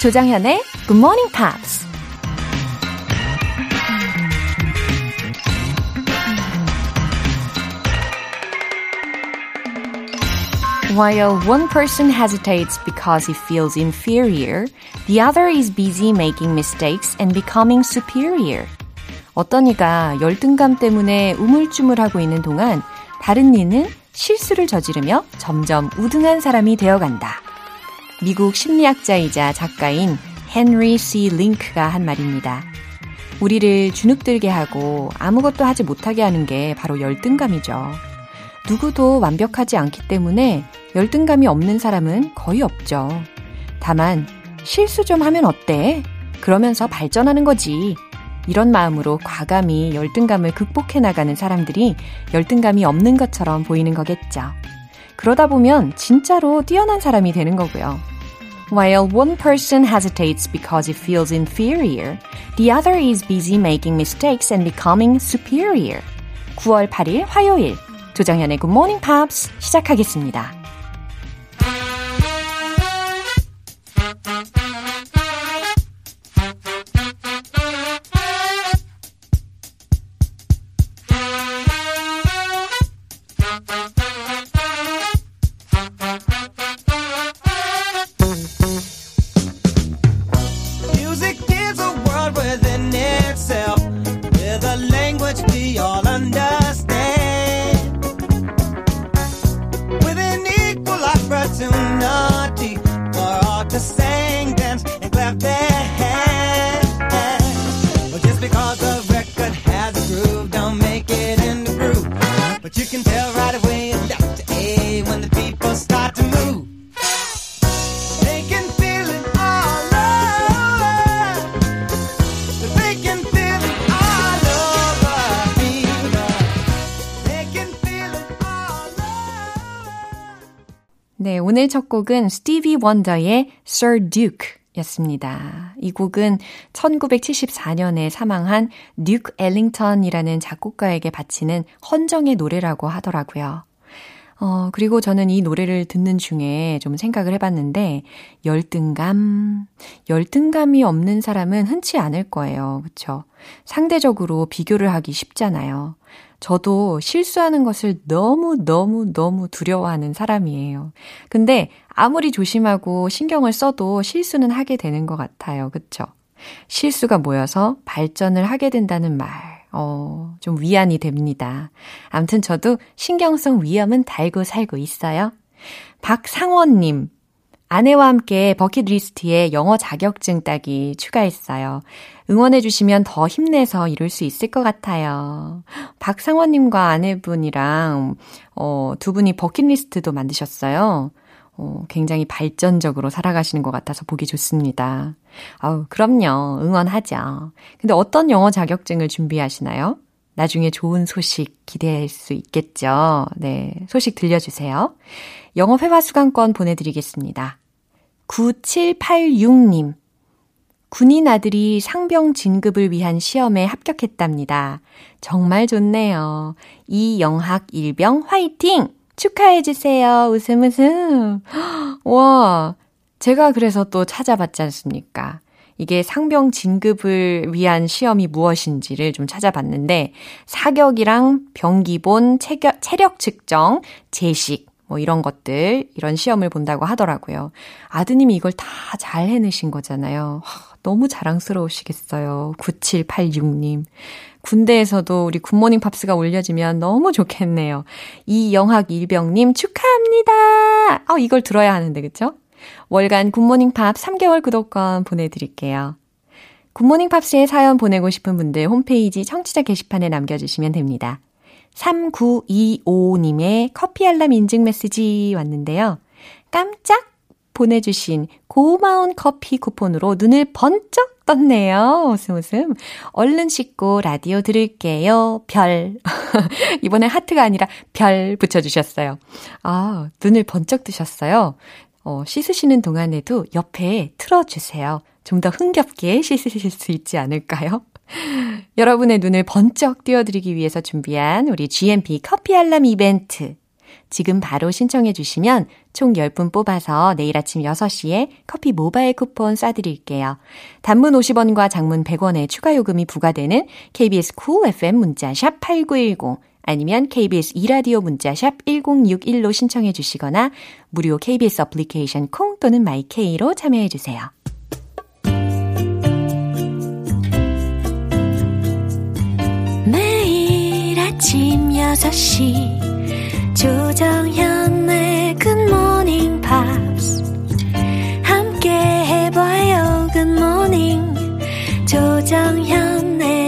조장현의 Good Morning Pops. While one person hesitates because he feels inferior, the other is busy making mistakes and becoming superior. 어떤 이가 열등감 때문에 우물쭈물하고 있는 동안 다른 이는 실수를 저지르며 점점 우등한 사람이 되어간다. 미국 심리학자이자 작가인 헨리 C. 링크가 한 말입니다. 우리를 주눅들게 하고 아무것도 하지 못하게 하는 게 바로 열등감이죠. 누구도 완벽하지 않기 때문에 열등감이 없는 사람은 거의 없죠. 다만, 실수 좀 하면 어때? 그러면서 발전하는 거지. 이런 마음으로 과감히 열등감을 극복해 나가는 사람들이 열등감이 없는 것처럼 보이는 거겠죠. 그러다 보면 진짜로 뛰어난 사람이 되는 거고요. While one person hesitates because he feels inferior, the other is busy making mistakes and becoming superior. 9월 8일 화요일 조정현의 Good Morning Pops 시작하겠습니다. 네, 오늘 첫 곡은 스티비 원더의 Sir Duke 였습니다. 이 곡은 1974년에 사망한 듀크 엘링턴이라는 작곡가에게 바치는 헌정의 노래라고 하더라고요. 어, 그리고 저는 이 노래를 듣는 중에 좀 생각을 해봤는데, 열등감, 열등감이 없는 사람은 흔치 않을 거예요. 그쵸? 상대적으로 비교를 하기 쉽잖아요. 저도 실수하는 것을 너무너무너무 두려워하는 사람이에요. 근데 아무리 조심하고 신경을 써도 실수는 하게 되는 것 같아요. 그쵸? 실수가 모여서 발전을 하게 된다는 말, 어, 좀 위안이 됩니다. 암튼 저도 신경성 위험은 달고 살고 있어요. 박상원님, 아내와 함께 버킷리스트에 영어 자격증 따기 추가했어요. 응원해주시면 더 힘내서 이룰 수 있을 것 같아요. 박상원님과 아내분이랑, 어, 두 분이 버킷리스트도 만드셨어요. 어, 굉장히 발전적으로 살아가시는 것 같아서 보기 좋습니다. 아우, 그럼요. 응원하죠. 근데 어떤 영어 자격증을 준비하시나요? 나중에 좋은 소식 기대할 수 있겠죠. 네. 소식 들려주세요. 영어 회화 수강권 보내드리겠습니다. 9786님. 군인 아들이 상병 진급을 위한 시험에 합격했답니다. 정말 좋네요. 이영학 일병 화이팅! 축하해주세요. 웃음 웃음. 와, 제가 그래서 또 찾아봤지 않습니까? 이게 상병 진급을 위한 시험이 무엇인지를 좀 찾아봤는데, 사격이랑 병기본, 체격, 체력 측정, 제식, 뭐 이런 것들, 이런 시험을 본다고 하더라고요. 아드님이 이걸 다 잘 해내신 거잖아요. 너무 자랑스러우시겠어요. 9786님. 군대에서도 우리 굿모닝 팝스가 올려지면 너무 좋겠네요. 이영학 일병님 축하합니다. 어, 이걸 들어야 하는데, 그쵸? 월간 굿모닝 팝스 3개월 구독권 보내드릴게요. 굿모닝 팝스에 사연 보내고 싶은 분들 홈페이지 청취자 게시판에 남겨주시면 됩니다. 3925님의 커피 알람 인증 메시지 왔는데요. 깜짝 보내주신 고마운 커피 쿠폰으로 눈을 번쩍 떴네요. 웃음 웃음. 얼른 씻고 라디오 들을게요. 별. 이번에 하트가 아니라 별 붙여주셨어요. 아, 눈을 번쩍 뜨셨어요. 어, 씻으시는 동안에도 옆에 틀어주세요. 좀 더 흥겹게 씻으실 수 있지 않을까요? 여러분의 눈을 번쩍 띄워드리기 위해서 준비한 우리 GMP 커피 알람 이벤트. 지금 바로 신청해 주시면 총 10분 뽑아서 내일 아침 6시에 커피 모바일 쿠폰 쏴드릴게요. 단문 50원과 장문 100원의 추가 요금이 부과되는 KBS Cool FM 문자 샵 8910 아니면 KBS 2라디오 문자샵 1061로 신청해 주시거나 무료 KBS 어플리케이션 콩 또는 마이케이로 참여해 주세요. 매일 아침 6시 조정현의 굿모닝 팝스 함께 해봐요 굿모닝 조정현의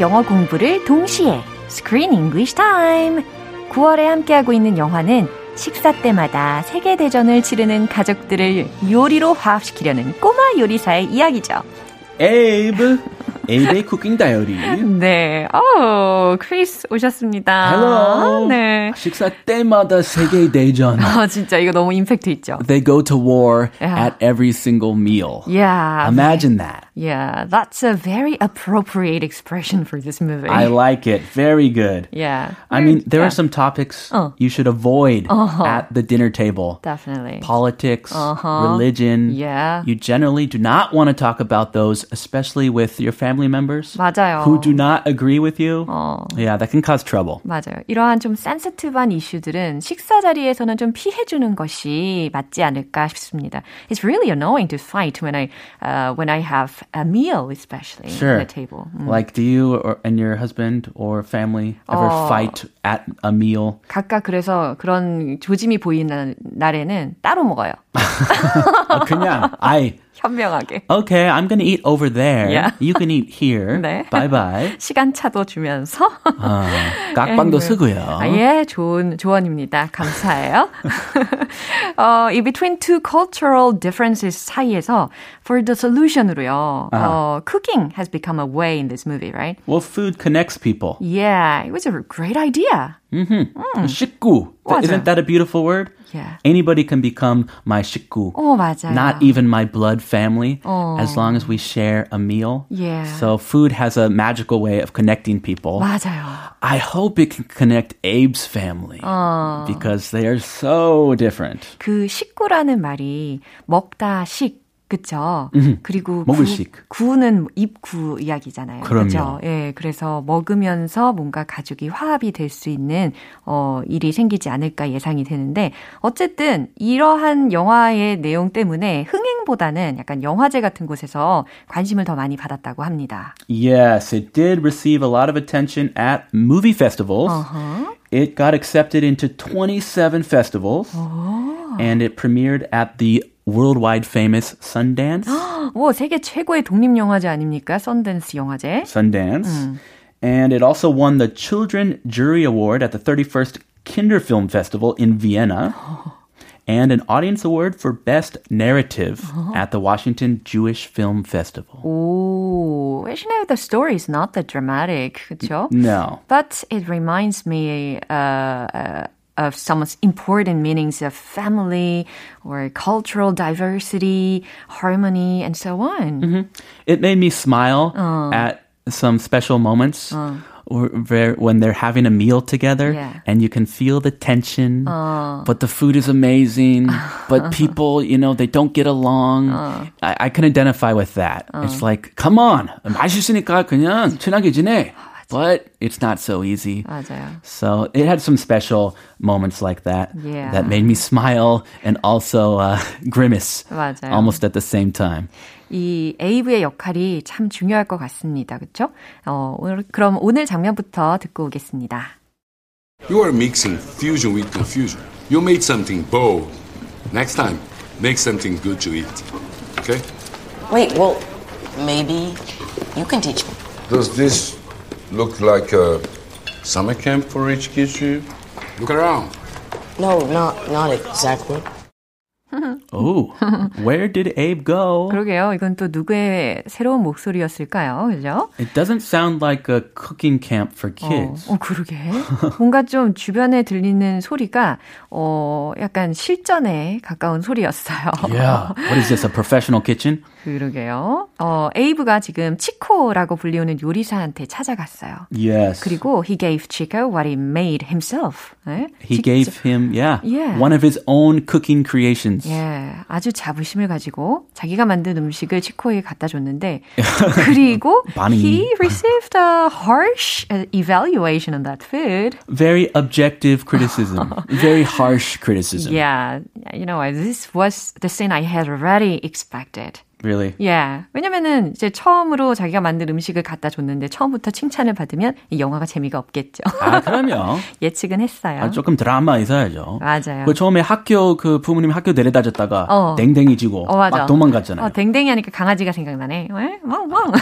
영어 공부를 동시에 Screen English Time 9월에 함께하고 있는 영화는 식사 때마다 세계대전을 치르는 가족들을 요리로 화합시키려는 꼬마 요리사의 이야기죠. Abe. Abe의 쿠킹 다이어리. 네. 어, 크리스 오셨습니다. Hello. 네. 식사 때마다 세계 대전. 아, 진짜 이거 너무 임팩트 있죠. They go to war Yeah. at every single meal. Yeah. Imagine that. Yeah, that's a very appropriate expression for this movie. I like it. Very good. yeah. I mean, there Yeah. are some topics Uh. you should avoid at the dinner table. Definitely. Politics, Uh-huh. religion. Yeah. You generally do not want to talk about those, especially with your family members 맞아요. who do not agree with you. 어. Yeah, that can cause trouble. 맞아요. 이러한 좀 센시티브한 이슈들은 식사 자리에서는 좀 피해주는 것이 맞지 않을까 싶습니다. It's really annoying to fight when I uh, when I have a meal, especially Sure. at the table. 음. Like, do you or, and your husband or family ever Oh. fight at a meal? 각각 그래서 그런 조짐이 보이는 날에는 따로 먹어요. 어, 그냥, I, 현명하게. okay, I'm gonna eat over there. Yeah. You can eat here. 네. Bye bye. 시간차도 주면서 아, 각방도 네. 쓰고요. 아, 예, 좋은 조언입니다. 감사해요. 어, 이 between two cultural differences 사이에서 for the solution으로요. 어, cooking has become a way in this movie, right? Well, food connects people. Yeah, it was a great idea. 식구. 맞아요. Isn't that a beautiful word? Yeah. Anybody can become my 식구. 어, 맞아요. Not even my blood family, 어. as long as we share a meal. Yeah. So food has a magical way of connecting people. 맞아요. I hope it can connect Abe's family 어. because they are so different. 그 식구라는 말이 먹다 식 그쵸? 그리고 먹을 구, 식. 구는 입구 이야기잖아요. 그죠? 예, 그래서 먹으면서 뭔가 가족이 화합이 될 수 있는 어, 일이 생기지 않을까 예상이 되는데 어쨌든 이러한 영화의 내용 때문에 흥행보다는 약간 영화제 같은 곳에서 관심을 더 많이 받았다고 합니다. Yes, it did receive a lot of attention at movie festivals. Uh-huh. It got accepted into 27 festivals. And it premiered at the worldwide famous Sundance. 오, 세계 최고의 독립영화제 아닙니까? 썬댄스 영화제. Sundance. And it also won the Children Jury Award at the 31st Kinderfilm Festival in Vienna. And an audience award for Best Narrative at the Washington Jewish Film Festival. 오, you know, the story is not that dramatic, 그쵸? No. But it reminds me uh, uh, of some important meanings of family or cultural diversity, harmony, and so on. It made me smile at some special moments or where, when they're having a meal together Yeah. and you can feel the tension, but the food is amazing, but people, you know, they don't get along. I, I can identify with that. It's like, come on, 맛있으니까 그냥 친하게 지내. But it's not so easy. 맞아요. So it had some special moments like that Yeah. that made me smile and also uh, grimace 맞아요. almost at the same time. 이 에이브의 역할이 참 중요할 것 같습니다. 그렇죠? 어, 오늘 그럼 오늘 장면부터 듣고 오겠습니다. You are mixing fusion with confusion. You made something bold. Next time, make something good to eat. Okay? Wait, well, maybe you can teach me. Does this look like a summer camp for rich kids? You look around. No, not not exactly. Oh, where did Abe go? 그러게요. 이건 또 누구의 새로운 목소리였을까요? 그죠? It doesn't sound like a cooking camp for kids. 어, 어, 그러게. 뭔가 좀 주변에 들리는 소리가 어 약간 실전에 가까운 소리였어요. Yeah. What is this? A professional kitchen? 그러게요. 어, 에이브가 지금 치코라고 불리우는 요리사한테 찾아갔어요. Yes. 그리고 he gave Chico what he made himself. 네? He 직접- gave him, yeah, Yeah. one of his own cooking creations. 예, 아주 자부심을 가지고 자기가 만든 음식을 치코에게 갖다 줬는데 그리고 he received a harsh evaluation on that food. Very objective criticism. Very harsh criticism. Yeah, you know, this was the scene I had already expected. Really? Yeah. 왜냐면은 이제 처음으로 자기가 만든 음식을 갖다 줬는데 처음부터 칭찬을 받으면 이 영화가 재미가 없겠죠. 아, 그럼요. 예측은 했어요. 아, 조금 드라마 있어야죠. 맞아요. 그 처음에 학교 그 부모님 학교 데려다 줬다가 어. 땡땡이지고 어, 맞아. 막 도망갔잖아요. 어, 댕댕이 하니까 강아지가 생각나네. 왜? 왕왕.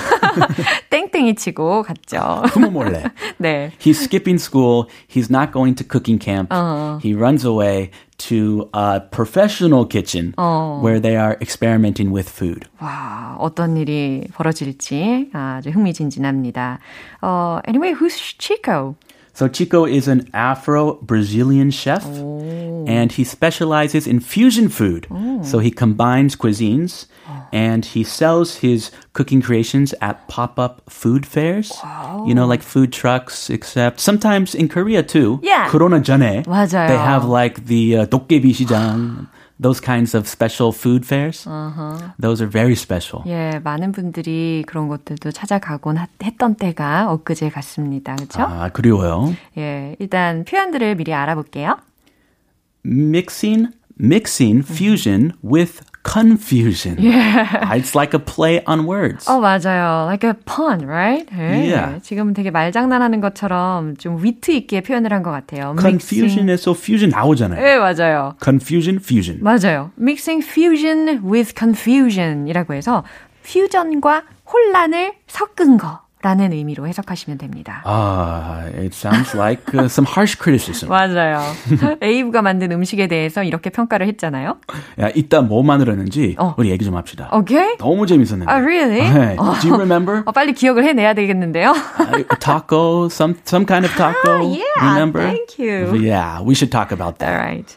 땡땡이 치고 갔죠. 부모 몰래. 네. He's skipping school. He's not going to cooking camp. 어. He runs away to a professional kitchen 어. where they are experimenting with food. 와, 어떤 일이 벌어질지 아주 흥미진진합니다. 어, anyway, who's Chico? So Chico is an Afro-Brazilian chef and he specializes in fusion food. So he combines cuisines and he sells his cooking creations at pop-up food fairs. You know, like food trucks, except sometimes in Korea too. Yeah. Corona 전에 맞아요. they have like the uh, 도깨비 시장, those kinds of special food fairs. Those are very special. 예, 많은 분들이 그런 것들도 찾아가곤 하- 했던 때가 엊그제 같습니다. 그렇죠? 아, 그리워요. 예, 일단 표현들을 미리 알아볼게요. mixing mixing fusion with confusion. Yeah. It's like a play on words. 어, 맞아요. Like a pun, right? 예. Yeah. 지금 되게 말장난하는 것처럼 좀 위트 있게 표현을 한 것 같아요. Confusion에서 fusion 나오잖아요. 예, 맞아요. Confusion, fusion. 맞아요. Mixing fusion with confusion이라고 해서 퓨전과 혼란을 섞은 거 라는 의미로 해석하시면 됩니다. Ah, it sounds like uh, some harsh criticism. 맞아요. 에이브가 만든 음식에 대해서 이렇게 평가를 했잖아요. 야, 이따 뭐 만들었는지 어. 우리 얘기 좀 합시다. 오케이? 너무 재밌었는데. 아, really? 네. Do you remember? 어, 빨리 기억을 해내야 되겠는데요. Uh, taco, some some kind of taco. Ah, yeah, remember? thank you. Yeah, we should talk about that. Alright.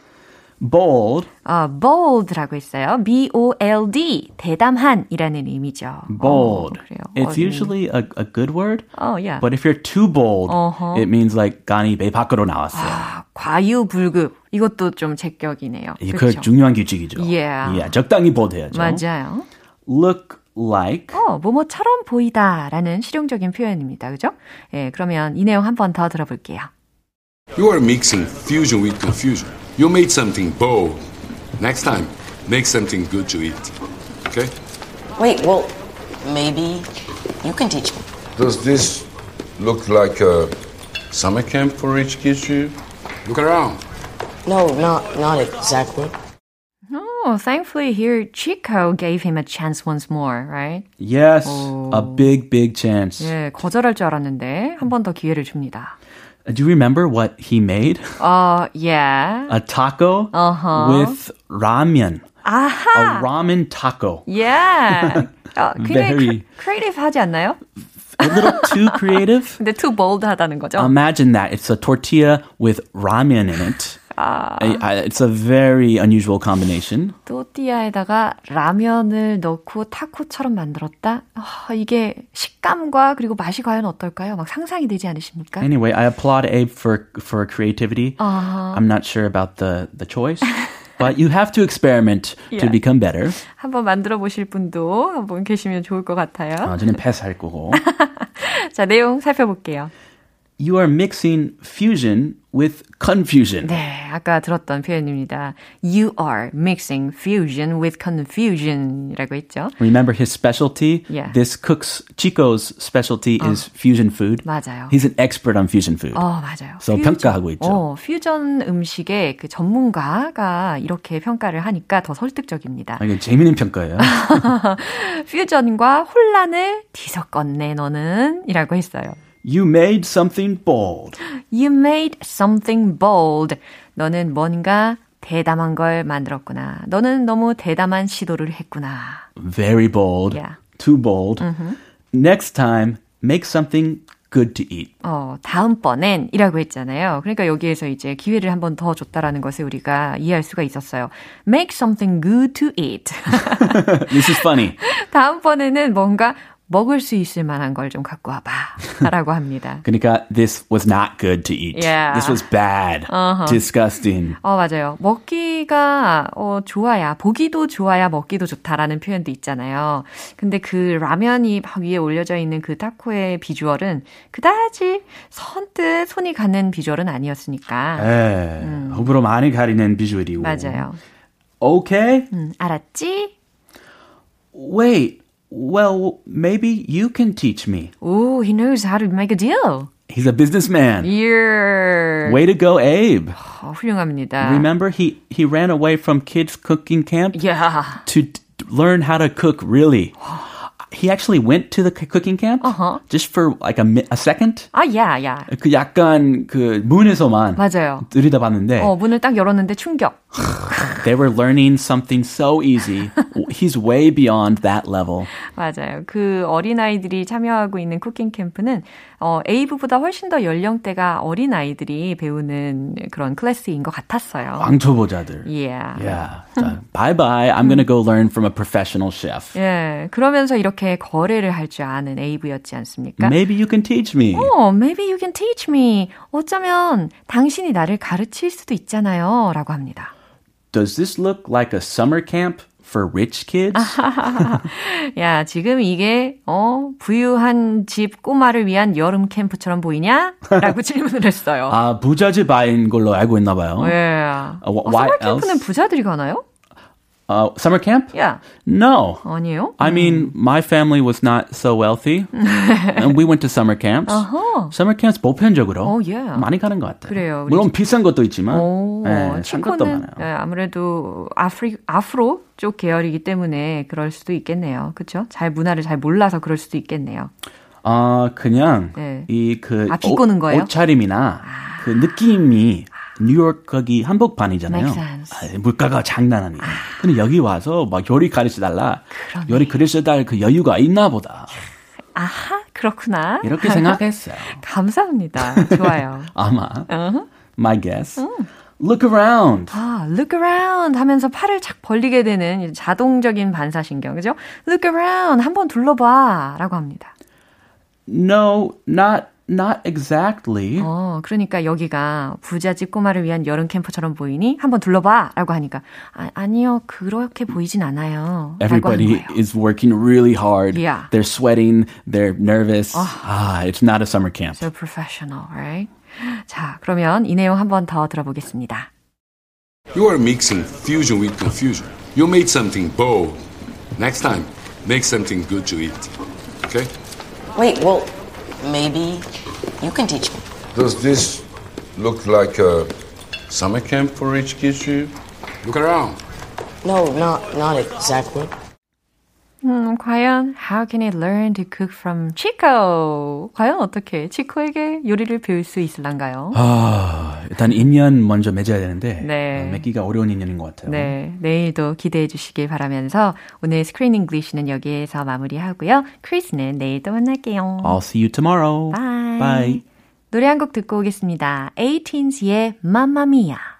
Bold, 어, bold라고 했어요. B-O-L-D. 대담한이라는 의미죠. bold. 어, 그래요. It's 어린이. usually a, a good word. 어, yeah. But if you're too bold, 어허. it means like 간이 배 밖으로 나왔어요. 아, 과유불급. 이것도 좀 제격이네요. 이그 그렇죠? 중요한 규칙이죠. Yeah. Yeah, 적당히 보드해야죠. 맞아요. Look like. 어, 뭐뭐처럼 보이다라는 실용적인 표현입니다. 그죠? 예, 그러면 이 내용 한 번 더 들어볼게요. You are mixing fusion with confusion. You made something bold. Next time, make something good to eat. Okay? Wait, well, maybe you can teach me. Does this look like a summer camp for rich kids? You look around. No, not not exactly. Oh, thankfully here Chico gave him a chance once more, right? Yes, a big, big chance. 예, 거절할 줄 알았는데 한 번 더 기회를 줍니다. Do you remember what he made? 어, yeah. A taco with ramen. 아하. A ramen taco. Yeah. 어, 굉장히 Very- 크리에이티브 하지 않나요? A little too creative. 근데 too bold 하다는 거죠? Imagine that. It's a tortilla with ramen in it. I- it's a very unusual combination. 또띠아에다가 라면을 넣고 타코처럼 만들었다? 아, 이게 식감과 그리고 맛이 과연 어떨까요? 막 상상이 되지 않으십니까? Anyway, I applaud Abe for for creativity. I'm not sure about the the choice, but you have to experiment to Yeah. become better. 한번 만들어 보실 분도 한번 계시면 좋을 것 같아요. 아, 저는 패스할 거고. 자, 내용 살펴볼게요. You are mixing fusion with confusion. 네, 아까 들었던 표현입니다. You are mixing fusion with confusion이라고 했죠. Remember his specialty? Yeah. This cook's Chico's specialty is fusion food. 맞아요. He's an expert on fusion food. 어, 맞아요. So 평가하고 있죠. 어, 퓨전 음식의 그 전문가가 이렇게 평가를 하니까 더 설득적입니다. 아, 이거 재미있는 평가예요. 퓨전과 혼란을 뒤섞었네 너는 이라고 했어요. You made something bold. You made something bold. 너는 뭔가 대담한 걸 만들었구나. 너는 너무 대담한 시도를 했구나. Very bold. Yeah. Too bold. Next time, make something good to eat. 어, 다음번엔 이라고 했잖아요. 그러니까 여기에서 이제 기회를 한 번 더 줬다라는 것을 우리가 이해할 수가 있었어요. Make something good to eat. This is funny. 다음번에는 뭔가 먹을 수 있을 만한 걸 좀 갖고 와봐. 라고 합니다. 그러니까 this was not good to eat. Yeah. This was bad. Disgusting. 어, 맞아요. 먹기가, 어, 좋아야, 보기도 좋아야 먹기도 좋다라는 표현도 있잖아요. 근데 그 라면이 막 위에 올려져 있는 그 타코의 비주얼은 그다지 선뜻 손이 가는 비주얼은 아니었으니까. 예. 호불호 많이 가리는 비주얼이고. 맞아요. Okay. 음, 알았지? Wait. Well, maybe you can teach me. Ooh, he knows how to make a deal. He's a businessman. Yeah. Way to go, Abe. 어, 훌륭합니다. Remember he he ran away from kids cooking camp 야. to t- learn how to cook really. He actually went to the c- cooking camp just for like a, mi- a second. 아, 야, 야. 그 약간 그 문에서만 맞아요. 들여다봤는데 어, 문을 딱 열었는데 충격. they were learning something so easy. He's way beyond that level. 맞아요. 그 어린아이들이 참여하고 있는 쿠킹 캠프는 어, 에이브보다 훨씬 더 연령대가 어린 아이들이 배우는 그런 클래스인 것 같았어요. 왕초보자들. Yeah. Yeah. 자, bye bye. I'm gonna go learn from a professional chef. 예. 그러면서 이렇게 거래를 할 줄 아는 에이브였지 않습니까? Maybe you can teach me. 어, maybe you can teach me. 어쩌면 당신이 나를 가르칠 수도 있잖아요. 라고 합니다. Does this look like a summer camp for rich kids? 야, 지금 이게, 어, 부유한 집 꼬마를 위한 여름 캠프처럼 보이냐? 라고 질문을 했어요. 아, 부자집 아이인 걸로 알고 있나 봐요. 예. 어, 어, why 서머 캠프는? 부자들이 가나요? Uh, summer camp? 야, No. 아니에요? I mean, my family was not so wealthy, and we went to summer camps. Summer camps 보편적으로 Oh, yeah. 많이 가는 것 같아요. 그래요. 물론 비싼 것도 있지만, 오, 것도 치코는 많아요. 예, 아무래도 아프리, 아프로 쪽 계열이기 때문에 그럴 수도 있겠네요. 그렇죠? 잘 문화를 잘 몰라서 그럴 수도 있겠네요. 아, 그냥 네. 이그 아, 비꼬는 거예요? 아. 옷차림이나 그 느낌이 뉴욕 거기 한복판이잖아요. 아, 물가가 장난 아니에요. 근데 여기 와서 막 요리 가르쳐 달라. 요리 가르쳐 달그 여유가 있나 보다. 아하, 그렇구나. 이렇게 생각했어요. 감사합니다. 좋아요. 아마 Uh-huh. my guess. 음. Look around. 아, look around 하면서 팔을 착 벌리게 되는 이 자동적인 반사신경, 그죠? look around, 한번 둘러봐 라고 합니다. No, not not exactly. 어, 그러니까 여기가 부잣집 꼬마를 위한 여름 캠프처럼 보이니? 한번 둘러봐! 라고 하니까, 아, 아니요, 그렇게 보이진 않아요. Everybody is working really hard. Yeah. They're sweating. They're nervous. Ah, it's not a summer camp. So professional, right? 자, 그러면 이 내용 한번 더 들어보겠습니다. You are mixing fusion with confusion. You made something bold. Next time, make something good to eat. Okay? Wait, well, maybe you can teach me. Does this look like a summer camp for rich kids you? Look around. No, not not exactly. 음, 과연 how can I learn to cook from Chico? 과연 어떻게 치코에게 요리를 배울 수 있을란가요? 아, 일단 인연 먼저 맺어야 되는데 네. 어, 맺기가 어려운 인연인 것 같아요. 네, 내일도 기대해 주시길 바라면서 오늘 Screen English는 여기에서 마무리하고요. 크리스는 내일 또 만날게요. I'll see you tomorrow. Bye. Bye. 노래 한 곡 듣고 오겠습니다. 18s의 Mamma Mia. I've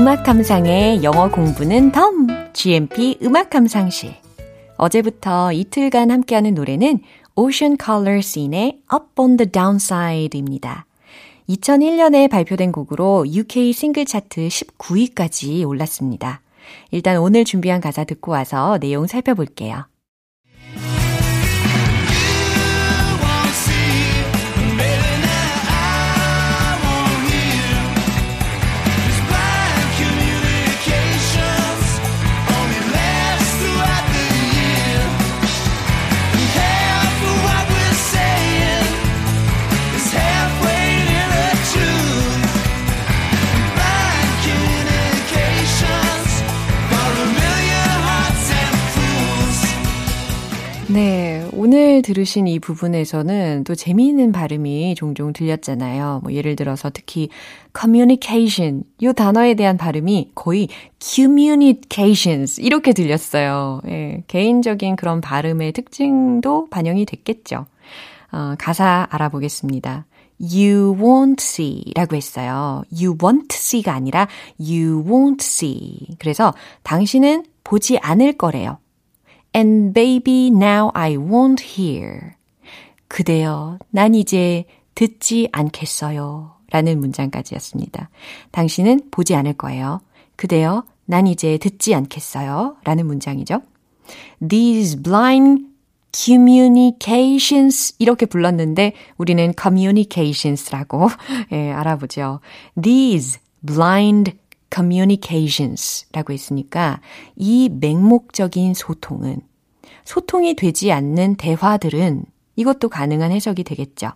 음악 감상에 영어 공부는 덤 GMP 음악 감상실 어제부터 이틀간 함께하는 노래는 Ocean Colour Scene의 Up on the Downside입니다. 2001년에 발표된 곡으로 UK 싱글 차트 19위까지 올랐습니다. 일단 오늘 준비한 가사 듣고 와서 내용 살펴볼게요. 네, 오늘 들으신 이 부분에서는 또 재미있는 발음이 종종 들렸잖아요. 뭐 예를 들어서 특히 communication 이 단어에 대한 발음이 거의 communications 이렇게 들렸어요. 예, 개인적인 그런 발음의 특징도 반영이 됐겠죠. 어, 가사 알아보겠습니다. You won't see 라고 했어요. You won't see가 아니라 you won't see. 그래서 당신은 보지 않을 거래요. And baby, now I won't hear. 그대여, 난 이제 듣지 않겠어요. 라는 문장까지였습니다. 당신은 보지 않을 거예요. 그대여, 난 이제 듣지 않겠어요. 라는 문장이죠. These blind communications 이렇게 불렀는데 우리는 communications라고 예, 알아보죠. These blind communications라고 했으니까 이 맹목적인 소통은 소통이 되지 않는 대화들은 이것도 가능한 해석이 되겠죠.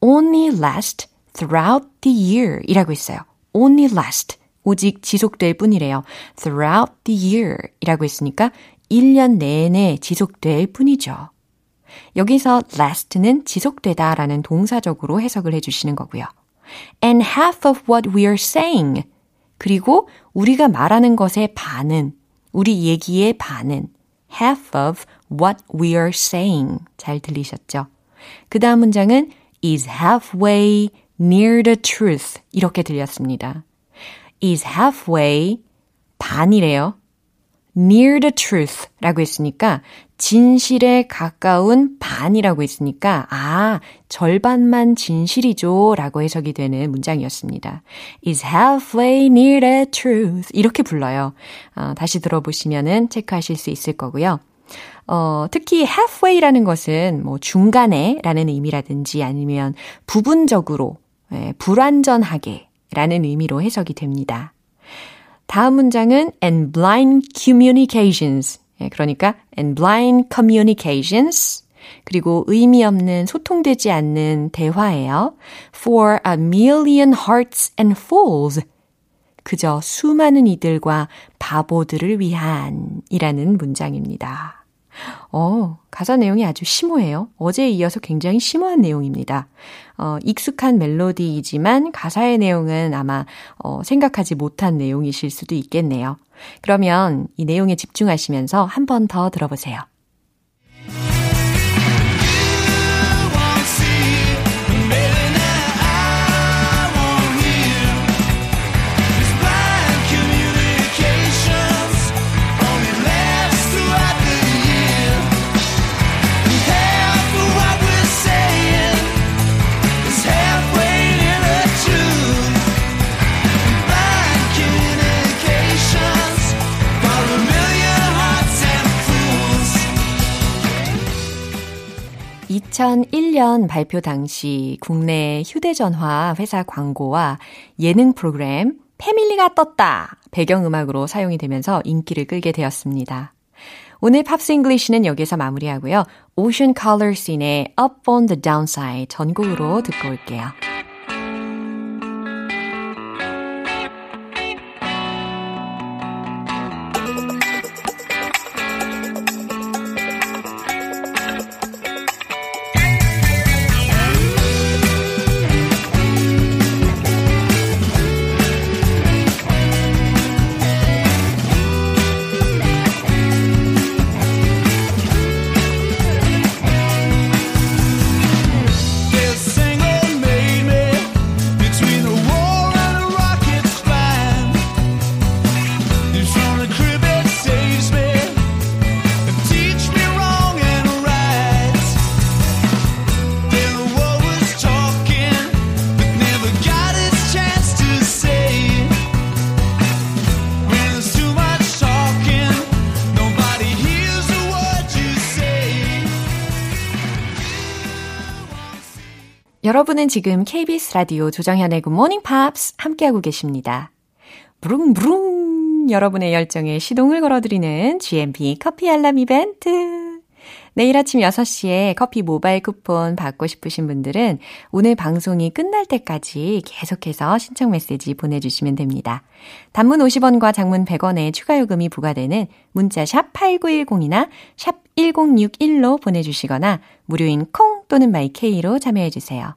only last throughout the year 이라고 했어요. only last 오직 지속될 뿐이래요. throughout the year 이라고 했으니까 1년 내내 지속될 뿐이죠. 여기서 last는 지속되다 라는 동사적으로 해석을 해주시는 거고요. And half of what we are saying 그리고 우리가 말하는 것의 반은, 우리 얘기의 반은 half of what we are saying. 잘 들리셨죠? 그 다음 문장은 is halfway near the truth. 이렇게 들렸습니다. is halfway 반이래요. Near the truth 라고 했으니까 진실에 가까운 반이라고 했으니까 아 절반만 진실이죠 라고 해석이 되는 문장이었습니다. is halfway near the truth 이렇게 불러요. 어, 다시 들어보시면은 체크하실 수 있을 거고요. 어, 특히 halfway라는 것은 뭐 중간에 라는 의미라든지 아니면 부분적으로 예, 불완전하게 라는 의미로 해석이 됩니다. 다음 문장은 and blind communications. 예, 그러니까 and blind communications. 그리고 의미 없는 소통되지 않는 대화예요. For a million hearts and fools. 그저 수많은 이들과 바보들을 위한 이라는 문장입니다. 어, 가사 내용이 아주 심오해요. 어제에 이어서 굉장히 심오한 내용입니다. 어, 익숙한 멜로디이지만 가사의 내용은 아마 어, 생각하지 못한 내용이실 수도 있겠네요. 그러면 이 내용에 집중하시면서 한 번 더 들어보세요. 2001년 발표 당시 국내 휴대전화 회사 광고와 예능 프로그램 패밀리가 떴다 배경음악으로 사용이 되면서 인기를 끌게 되었습니다. 오늘 Pops English는 여기서 마무리하고요. Ocean Colour Scene의 Up on the Downside 전곡으로 듣고 올게요. 여러분은 지금 KBS 라디오 조정현의 Morning Pops 함께하고 계십니다. 부릉부릉 여러분의 열정에 시동을 걸어드리는 GMP 커피 알람 이벤트. 내일 아침 6시에 커피 모바일 쿠폰 받고 싶으신 분들은 오늘 방송이 끝날 때까지 계속해서 신청 메시지 보내주시면 됩니다. 단문 50원과 장문 100원의 추가 요금이 부과되는 문자 샵 8910이나 샵 1061로 보내주시거나 무료인 콩 또는 마이케이로 참여해주세요.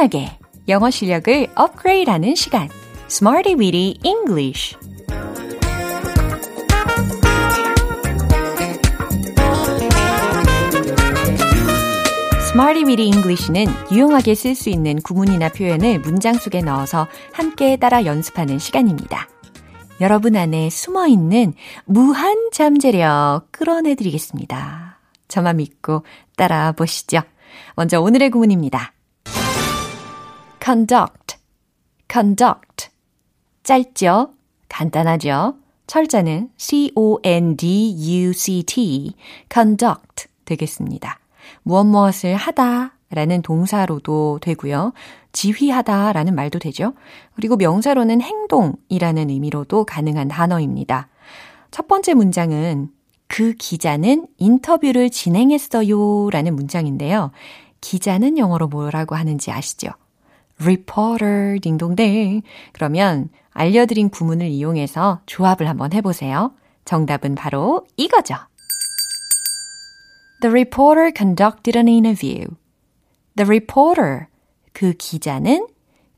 탄탄하게 영어 실력을 업그레이드하는 시간 Smarty Weedy English Smarty Weedy English는 유용하게 쓸 수 있는 구문이나 표현을 문장 속에 넣어서 함께 따라 연습하는 시간입니다. 여러분 안에 숨어 있는 무한 잠재력 끌어내드리겠습니다. 저만 믿고 따라 보시죠. 먼저 오늘의 구문입니다. Conduct, conduct. 짧죠? 간단하죠? 철자는 c-o-n-d-u-c-t, conduct 되겠습니다. 무엇 무엇을 하다 라는 동사로도 되고요. 지휘하다 라는 말도 되죠. 그리고 명사로는 행동이라는 의미로도 가능한 단어입니다. 첫 번째 문장은 그 기자는 인터뷰를 진행했어요 라는 문장인데요. 기자는 영어로 뭐라고 하는지 아시죠? Reporter 딩동댕. 그러면 알려드린 구문을 이용해서 조합을 한번 해보세요. 정답은 바로 이거죠. The reporter conducted an interview. The reporter, 그 기자는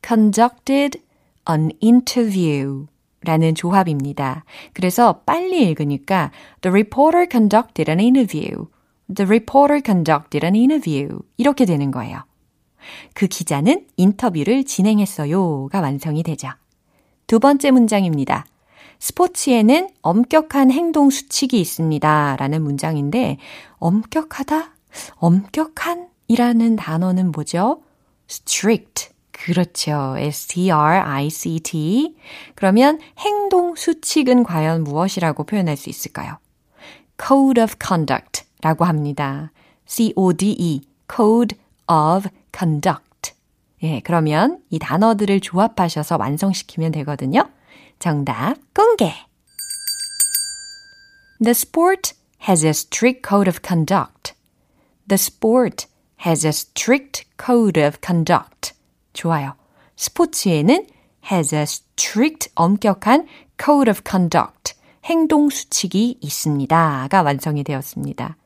conducted an interview 라는 조합입니다. 그래서 빨리 읽으니까 The reporter conducted an interview. The reporter conducted an interview. 이렇게 되는 거예요. 그 기자는 인터뷰를 진행했어요가 완성이 되죠. 두 번째 문장입니다. 스포츠에는 엄격한 행동 수칙이 있습니다. 라는 문장인데, 엄격하다? 엄격한? 이라는 단어는 뭐죠? strict. 그렇죠. S-T-R-I-C-T. 그러면 행동 수칙은 과연 무엇이라고 표현할 수 있을까요? code of conduct 라고 합니다. C-O-D-E. code of conduct. 예, 그러면 이 단어들을 조합하셔서 완성시키면 되거든요. 정답 공개. The sport has a strict code of conduct. The sport has a strict code of conduct. 좋아요. 스포츠에는 has a strict 엄격한 code of conduct. 행동 수칙이 있습니다가 완성이 되었습니다.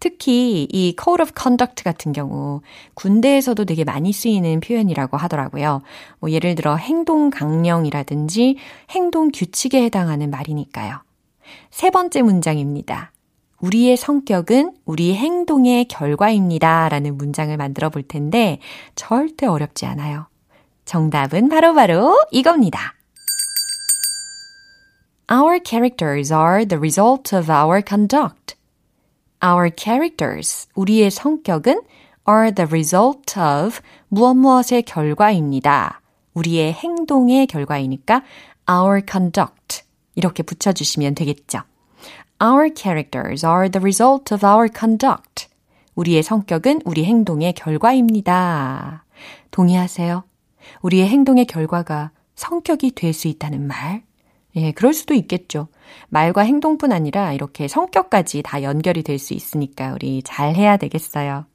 특히 이 code of conduct 같은 경우 군대에서도 되게 많이 쓰이는 표현이라고 하더라고요. 뭐 예를 들어 행동 강령이라든지 행동 규칙에 해당하는 말이니까요. 세 번째 문장입니다. 우리의 성격은 우리 행동의 결과입니다. 라는 문장을 만들어 볼 텐데 절대 어렵지 않아요. 정답은 바로바로 바로 이겁니다. Our characters are the result of our conduct. Our characters, 우리의 성격은 are the result of 무엇 무엇의 결과입니다. 우리의 행동의 결과이니까 our conduct 이렇게 붙여주시면 되겠죠. Our characters are the result of our conduct. 우리의 성격은 우리 행동의 결과입니다. 동의하세요? 우리의 행동의 결과가 성격이 될 수 있다는 말. 예, 그럴 수도 있겠죠. 말과 행동뿐 아니라 이렇게 성격까지 다 연결이 될 수 있으니까 우리 잘 해야 되겠어요.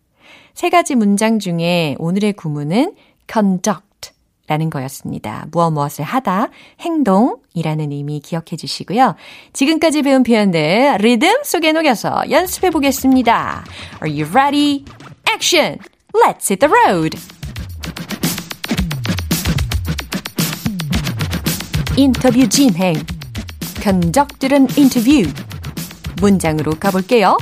세 가지 문장 중에 오늘의 구문은 conduct 라는 거였습니다. 무엇 무엇을 하다, 행동이라는 의미 기억해 주시고요. 지금까지 배운 표현들 리듬 속에 녹여서 연습해 보겠습니다. Are you ready? Action! Let's hit the road! 인터뷰 진행. conducted an interview. 문장으로 가볼게요.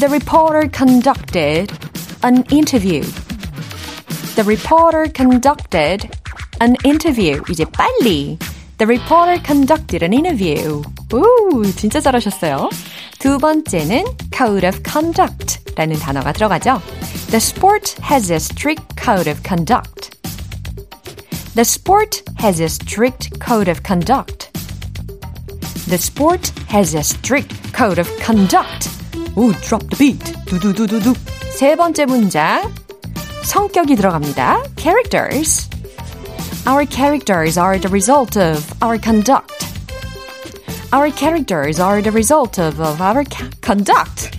The reporter conducted an interview. The reporter conducted an interview. 이제 빨리. The reporter conducted an interview. 오, 진짜 잘하셨어요. 두 번째는 code of conduct 라는 단어가 들어가죠. The sport has a strict code of conduct. The sport has a strict code of conduct. The sport has a strict code of conduct. 오, drop the beat. 두두두두두. 세 번째 문장. 성격이 들어갑니다. characters. Our characters are the result of our conduct. Our characters are the result of, of our ca- conduct.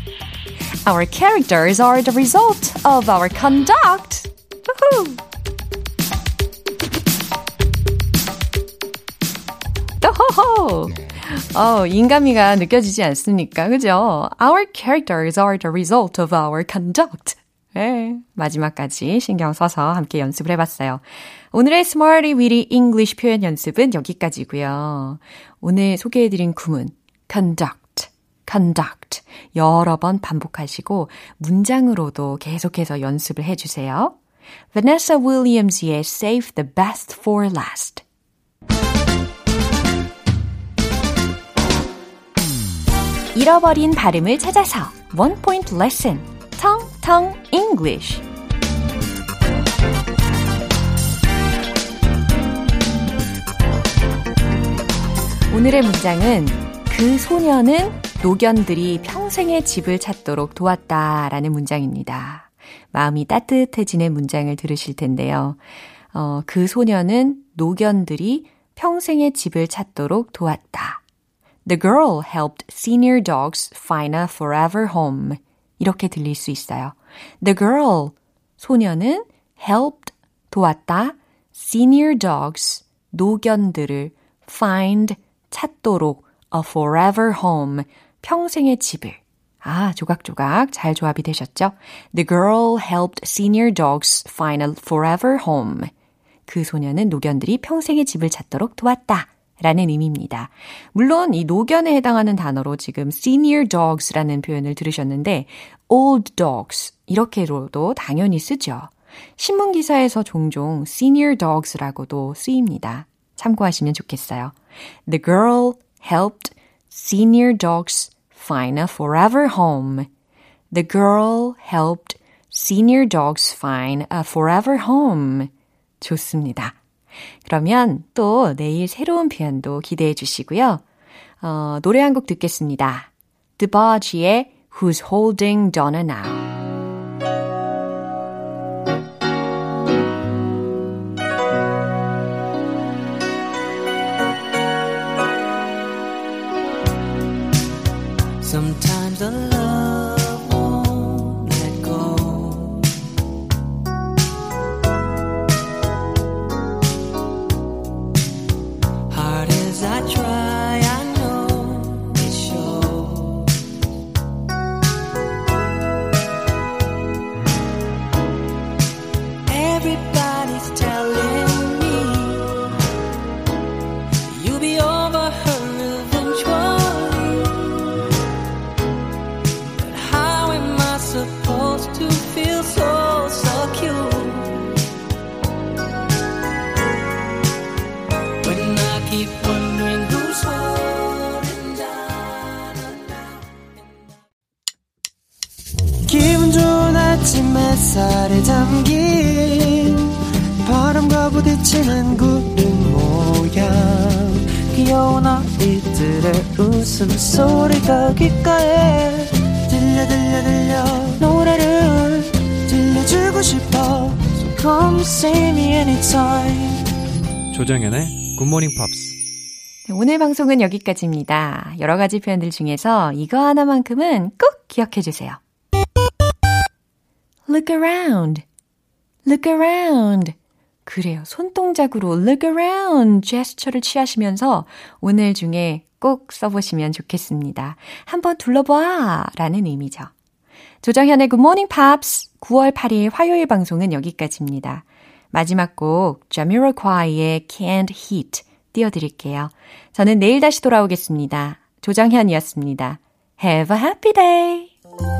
Our characters are the result of our conduct. Woohoo! 또호호! 어, 인간미가 느껴지지 않습니까? 그죠? Our characters are the result of our conduct. 네, 마지막까지 신경 써서 함께 연습을 해봤어요. 오늘의 Smarty Weedy English 표현 연습은 여기까지고요. 오늘 소개해드린 구문 conduct, conduct 여러 번 반복하시고 문장으로도 계속해서 연습을 해주세요. Vanessa Williams의 Save the Best for Last 잃어버린 발음을 찾아서 One Point Lesson 텅텅 English 오늘의 문장은 그 소녀는 노견들이 평생의 집을 찾도록 도왔다라는 문장입니다. 마음이 따뜻해지는 문장을 들으실 텐데요. 어, 그 소녀는 노견들이 평생의 집을 찾도록 도왔다. The girl helped senior dogs find a forever home. 이렇게 들릴 수 있어요. The girl, 소녀는 helped, 도왔다, senior dogs, 노견들을 find, 찾도록 a forever home, 평생의 집을. 아, 조각조각 잘 조합이 되셨죠? The girl helped senior dogs find a forever home. 그 소녀는 노견들이 평생의 집을 찾도록 도왔다. 라는 의미입니다. 물론 이 노견에 해당하는 단어로 지금 senior dogs라는 표현을 들으셨는데 old dogs 이렇게로도 당연히 쓰죠. 신문 기사에서 종종 senior dogs라고도 쓰입니다. 참고하시면 좋겠어요. The girl helped senior dogs find a forever home. The girl helped senior dogs find a forever home. 좋습니다. 그러면 또 내일 새로운 표현도 기대해 주시고요. 어, 노래 한 곡 듣겠습니다. Barge의 Who's Holding Donna Now. 굿모닝 팝스. 네, 오늘 방송은 여기까지입니다. 여러 가지 표현들 중에서 이거 하나만큼은 꼭 기억해 주세요. Look around. Look around. 그래요. 손동작으로 look around 제스처를 취하시면서 오늘 중에 꼭 써보시면 좋겠습니다. 한번 둘러봐 라는 의미죠. 조정현의 Good Morning Pops 9월 8일 화요일 방송은 여기까지입니다. 마지막 곡 Jamiroquai의 Can't Heat 띄워드릴게요. 저는 내일 다시 돌아오겠습니다. 조정현이었습니다. Have a happy day!